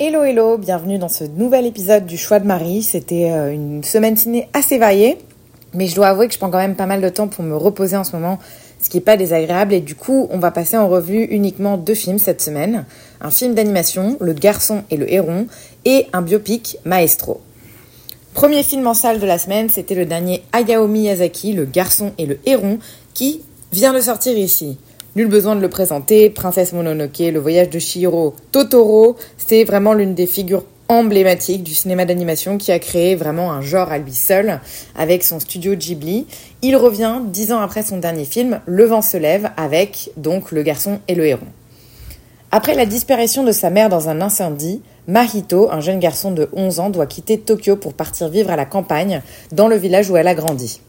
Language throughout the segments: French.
Hello hello, bienvenue dans ce nouvel épisode du Choix de Marie. C'était euh, une semaine ciné assez variée, mais je dois avouer que je prends quand même pas mal de temps pour me reposer en ce moment, ce qui n'est pas désagréable. Et du coup, on va passer en revue uniquement deux films cette semaine. Un film d'animation, Le Garçon et le Héron, et un biopic, Maestro. Premier film en salle de la semaine, c'était le dernier Hayao Miyazaki, Le Garçon et le Héron, qui vient de sortir ici. Nul besoin de le présenter, Princesse Mononoke, Le Voyage de Chihiro, Totoro, c'est vraiment l'une des figures emblématiques du cinéma d'animation qui a créé vraiment un genre à lui seul avec son studio Ghibli. Il revient dix ans après son dernier film, Le vent se lève, avec donc Le Garçon et le Héron. Après la disparition de sa mère dans un incendie, Mahito, un jeune garçon de 11 ans, doit quitter Tokyo pour partir vivre à la campagne, dans le village où elle a grandi.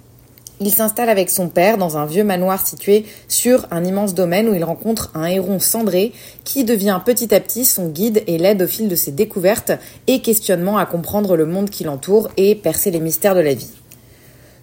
Il s'installe avec son père dans un vieux manoir situé sur un immense domaine où il rencontre un héron cendré qui devient petit à petit son guide et l'aide au fil de ses découvertes et questionnements à comprendre le monde qui l'entoure et percer les mystères de la vie.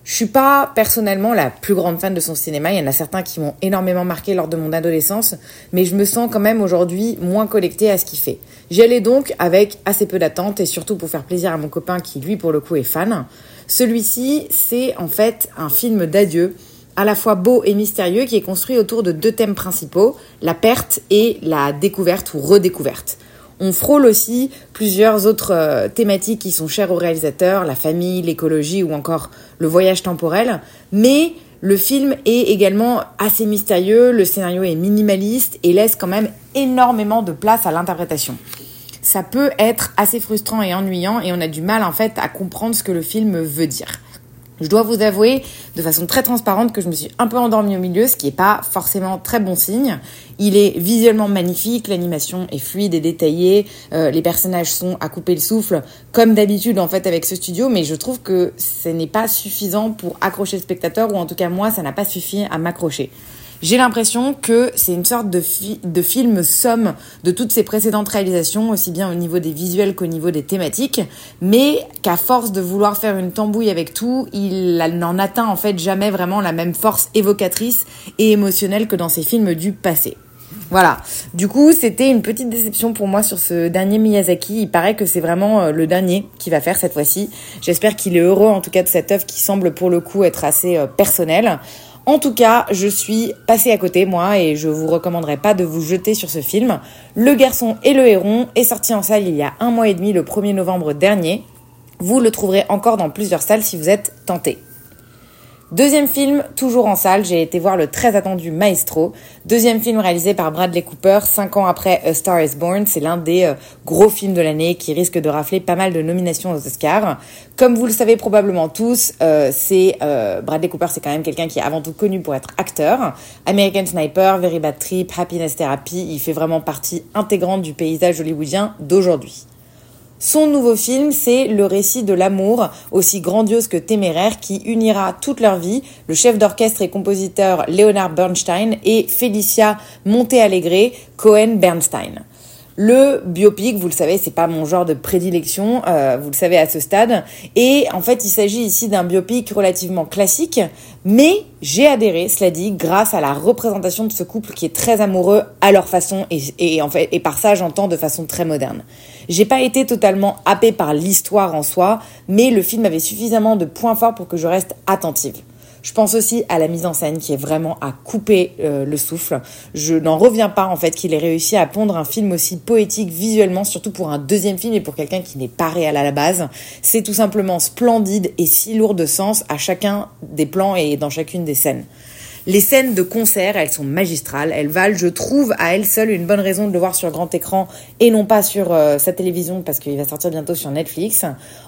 Je suis pas personnellement la plus grande fan de son cinéma, il y en a certains qui m'ont énormément marqué lors de mon adolescence, mais je me sens quand même aujourd'hui moins connectée à ce qu'il fait. J'y allais donc avec assez peu d'attente et surtout pour faire plaisir à mon copain qui lui pour le coup est fan. Celui-ci, c'est en fait un film d'adieu, à la fois beau et mystérieux, qui est construit autour de deux thèmes principaux, la perte et la découverte ou redécouverte. On frôle aussi plusieurs autres euh, thématiques qui sont chères au réalisateur, la famille, l'écologie ou encore le voyage temporel, mais le film est également assez mystérieux, le scénario est minimaliste et laisse quand même énormément de place à l'interprétation ça peut être assez frustrant et ennuyant et on a du mal en fait à comprendre ce que le film veut dire. Je dois vous avouer de façon très transparente que je me suis un peu endormie au milieu, ce qui n'est pas forcément très bon signe. Il est visuellement magnifique, l'animation est fluide et détaillée, euh, les personnages sont à couper le souffle, comme d'habitude en fait avec ce studio, mais je trouve que ce n'est pas suffisant pour accrocher le spectateur, ou en tout cas moi ça n'a pas suffi à m'accrocher. J'ai l'impression que c'est une sorte de, de film somme de toutes ses précédentes réalisations, aussi bien au niveau des visuels qu'au niveau des thématiques, mais qu'à force de vouloir faire une tambouille avec tout, il n'en atteint en fait jamais vraiment la même force évocatrice et émotionnelle que dans ses films du passé. Voilà. Du coup, c'était une petite déception pour moi sur ce dernier Miyazaki. Il paraît que c'est vraiment le dernier qu'il va faire cette fois-ci. J'espère qu'il est heureux en tout cas de cette œuvre qui semble pour le coup être assez personnelle. En tout cas, je suis passée à côté, moi, et je vous recommanderais pas de vous jeter sur ce film. Le garçon et le héron est sorti en salle il y a un mois et demi, le 1er novembre dernier. Vous le trouverez encore dans plusieurs salles si vous êtes tenté. Deuxième film, toujours en salle, j'ai été voir le très attendu Maestro. Deuxième film réalisé par Bradley Cooper, cinq ans après A Star is Born. C'est l'un des euh, gros films de l'année qui risque de rafler pas mal de nominations aux Oscars. Comme vous le savez probablement tous, euh, c'est euh, Bradley Cooper, c'est quand même quelqu'un qui est avant tout connu pour être acteur. American Sniper, Very Bad Trip, Happiness Therapy, il fait vraiment partie intégrante du paysage hollywoodien d'aujourd'hui. Son nouveau film, c'est le récit de l'amour, aussi grandiose que téméraire, qui unira toute leur vie le chef d'orchestre et compositeur Leonard Bernstein et Felicia Montealegre Cohen-Bernstein. Le biopic, vous le savez, c'est pas mon genre de prédilection, euh, vous le savez à ce stade. Et en fait, il s'agit ici d'un biopic relativement classique, mais j'ai adhéré, cela dit, grâce à la représentation de ce couple qui est très amoureux à leur façon et, et en fait et par ça j'entends de façon très moderne. J'ai pas été totalement happée par l'histoire en soi, mais le film avait suffisamment de points forts pour que je reste attentive. Je pense aussi à la mise en scène qui est vraiment à couper euh, le souffle. Je n'en reviens pas en fait qu'il ait réussi à pondre un film aussi poétique visuellement, surtout pour un deuxième film et pour quelqu'un qui n'est pas réel à la base. C'est tout simplement splendide et si lourd de sens à chacun des plans et dans chacune des scènes. Les scènes de concert, elles sont magistrales, elles valent, je trouve, à elles seules une bonne raison de le voir sur grand écran et non pas sur euh, sa télévision parce qu'il va sortir bientôt sur Netflix.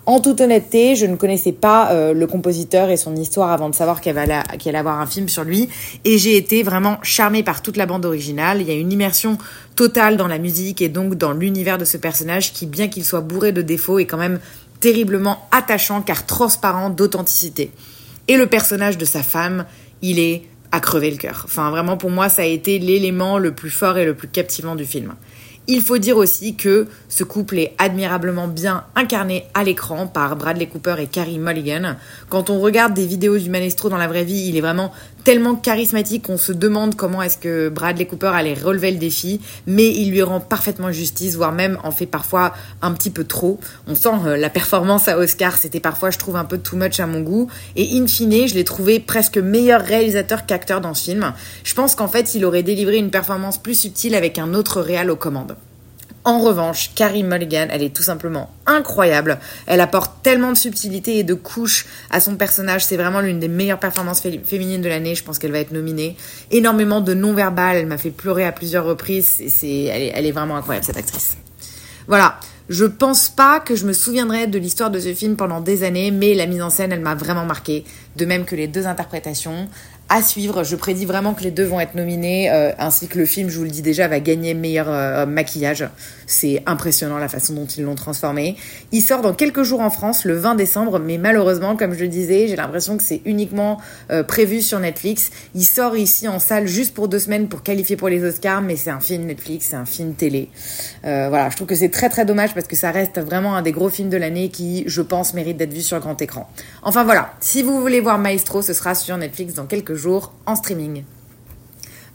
En toute honnêteté, je ne connaissais pas euh, le compositeur et son histoire avant de savoir qu'il allait, allait avoir un film sur lui et j'ai été vraiment charmée par toute la bande originale. Il y a une immersion totale dans la musique et donc dans l'univers de ce personnage qui, bien qu'il soit bourré de défauts, est quand même terriblement attachant car transparent d'authenticité. Et le personnage de sa femme, il est à crever le cœur. Enfin, vraiment, pour moi, ça a été l'élément le plus fort et le plus captivant du film. Il faut dire aussi que ce couple est admirablement bien incarné à l'écran par Bradley Cooper et Carrie Mulligan. Quand on regarde des vidéos du Manestro dans la vraie vie, il est vraiment tellement charismatique qu'on se demande comment est-ce que Bradley Cooper allait relever le défi, mais il lui rend parfaitement justice, voire même en fait parfois un petit peu trop. On sent euh, la performance à Oscar, c'était parfois je trouve un peu too much à mon goût, et in fine je l'ai trouvé presque meilleur réalisateur qu'acteur dans ce film. Je pense qu'en fait il aurait délivré une performance plus subtile avec un autre réal aux commandes. En revanche, Carrie Mulligan, elle est tout simplement incroyable. Elle apporte tellement de subtilité et de couches à son personnage. C'est vraiment l'une des meilleures performances féminines de l'année. Je pense qu'elle va être nominée. Énormément de non-verbal. Elle m'a fait pleurer à plusieurs reprises. Elle, est, elle est vraiment incroyable, cette actrice. Voilà. Je pense pas que je me souviendrai de l'histoire de ce film pendant des années, mais la mise en scène, elle m'a vraiment marqué. De même que les deux interprétations à suivre. Je prédis vraiment que les deux vont être nominés, euh, ainsi que le film, je vous le dis déjà, va gagner meilleur euh, maquillage. C'est impressionnant la façon dont ils l'ont transformé. Il sort dans quelques jours en France, le 20 décembre, mais malheureusement, comme je le disais, j'ai l'impression que c'est uniquement euh, prévu sur Netflix. Il sort ici en salle juste pour deux semaines pour qualifier pour les Oscars, mais c'est un film Netflix, c'est un film télé. voilà, je trouve que c'est très très dommage parce que ça reste vraiment un des gros films de l'année qui, je pense, mérite d'être vu sur grand écran. Enfin voilà, si vous voulez voir Maestro, ce sera sur Netflix dans quelques jours en streaming.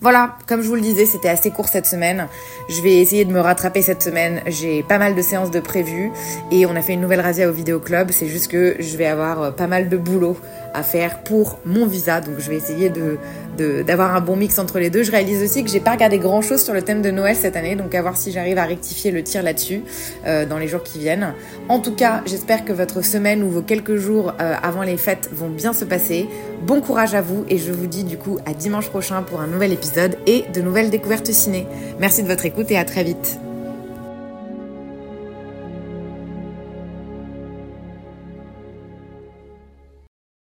Voilà, comme je vous le disais, c'était assez court cette semaine. Je vais essayer de me rattraper cette semaine. J'ai pas mal de séances de prévues et on a fait une nouvelle razzia au vidéo club. C'est juste que je vais avoir euh, pas mal de boulot à faire pour mon visa. Donc je vais essayer de d'avoir un bon mix entre les deux. Je réalise aussi que j'ai pas regardé grand chose sur le thème de Noël cette année, donc à voir si j'arrive à rectifier le tir là-dessus euh, dans les jours qui viennent. En tout cas, j'espère que votre semaine ou vos quelques jours euh, avant les fêtes vont bien se passer. Bon courage à vous et je vous dis du coup à dimanche prochain pour un nouvel épisode et de nouvelles découvertes ciné. Merci de votre écoute et à très vite.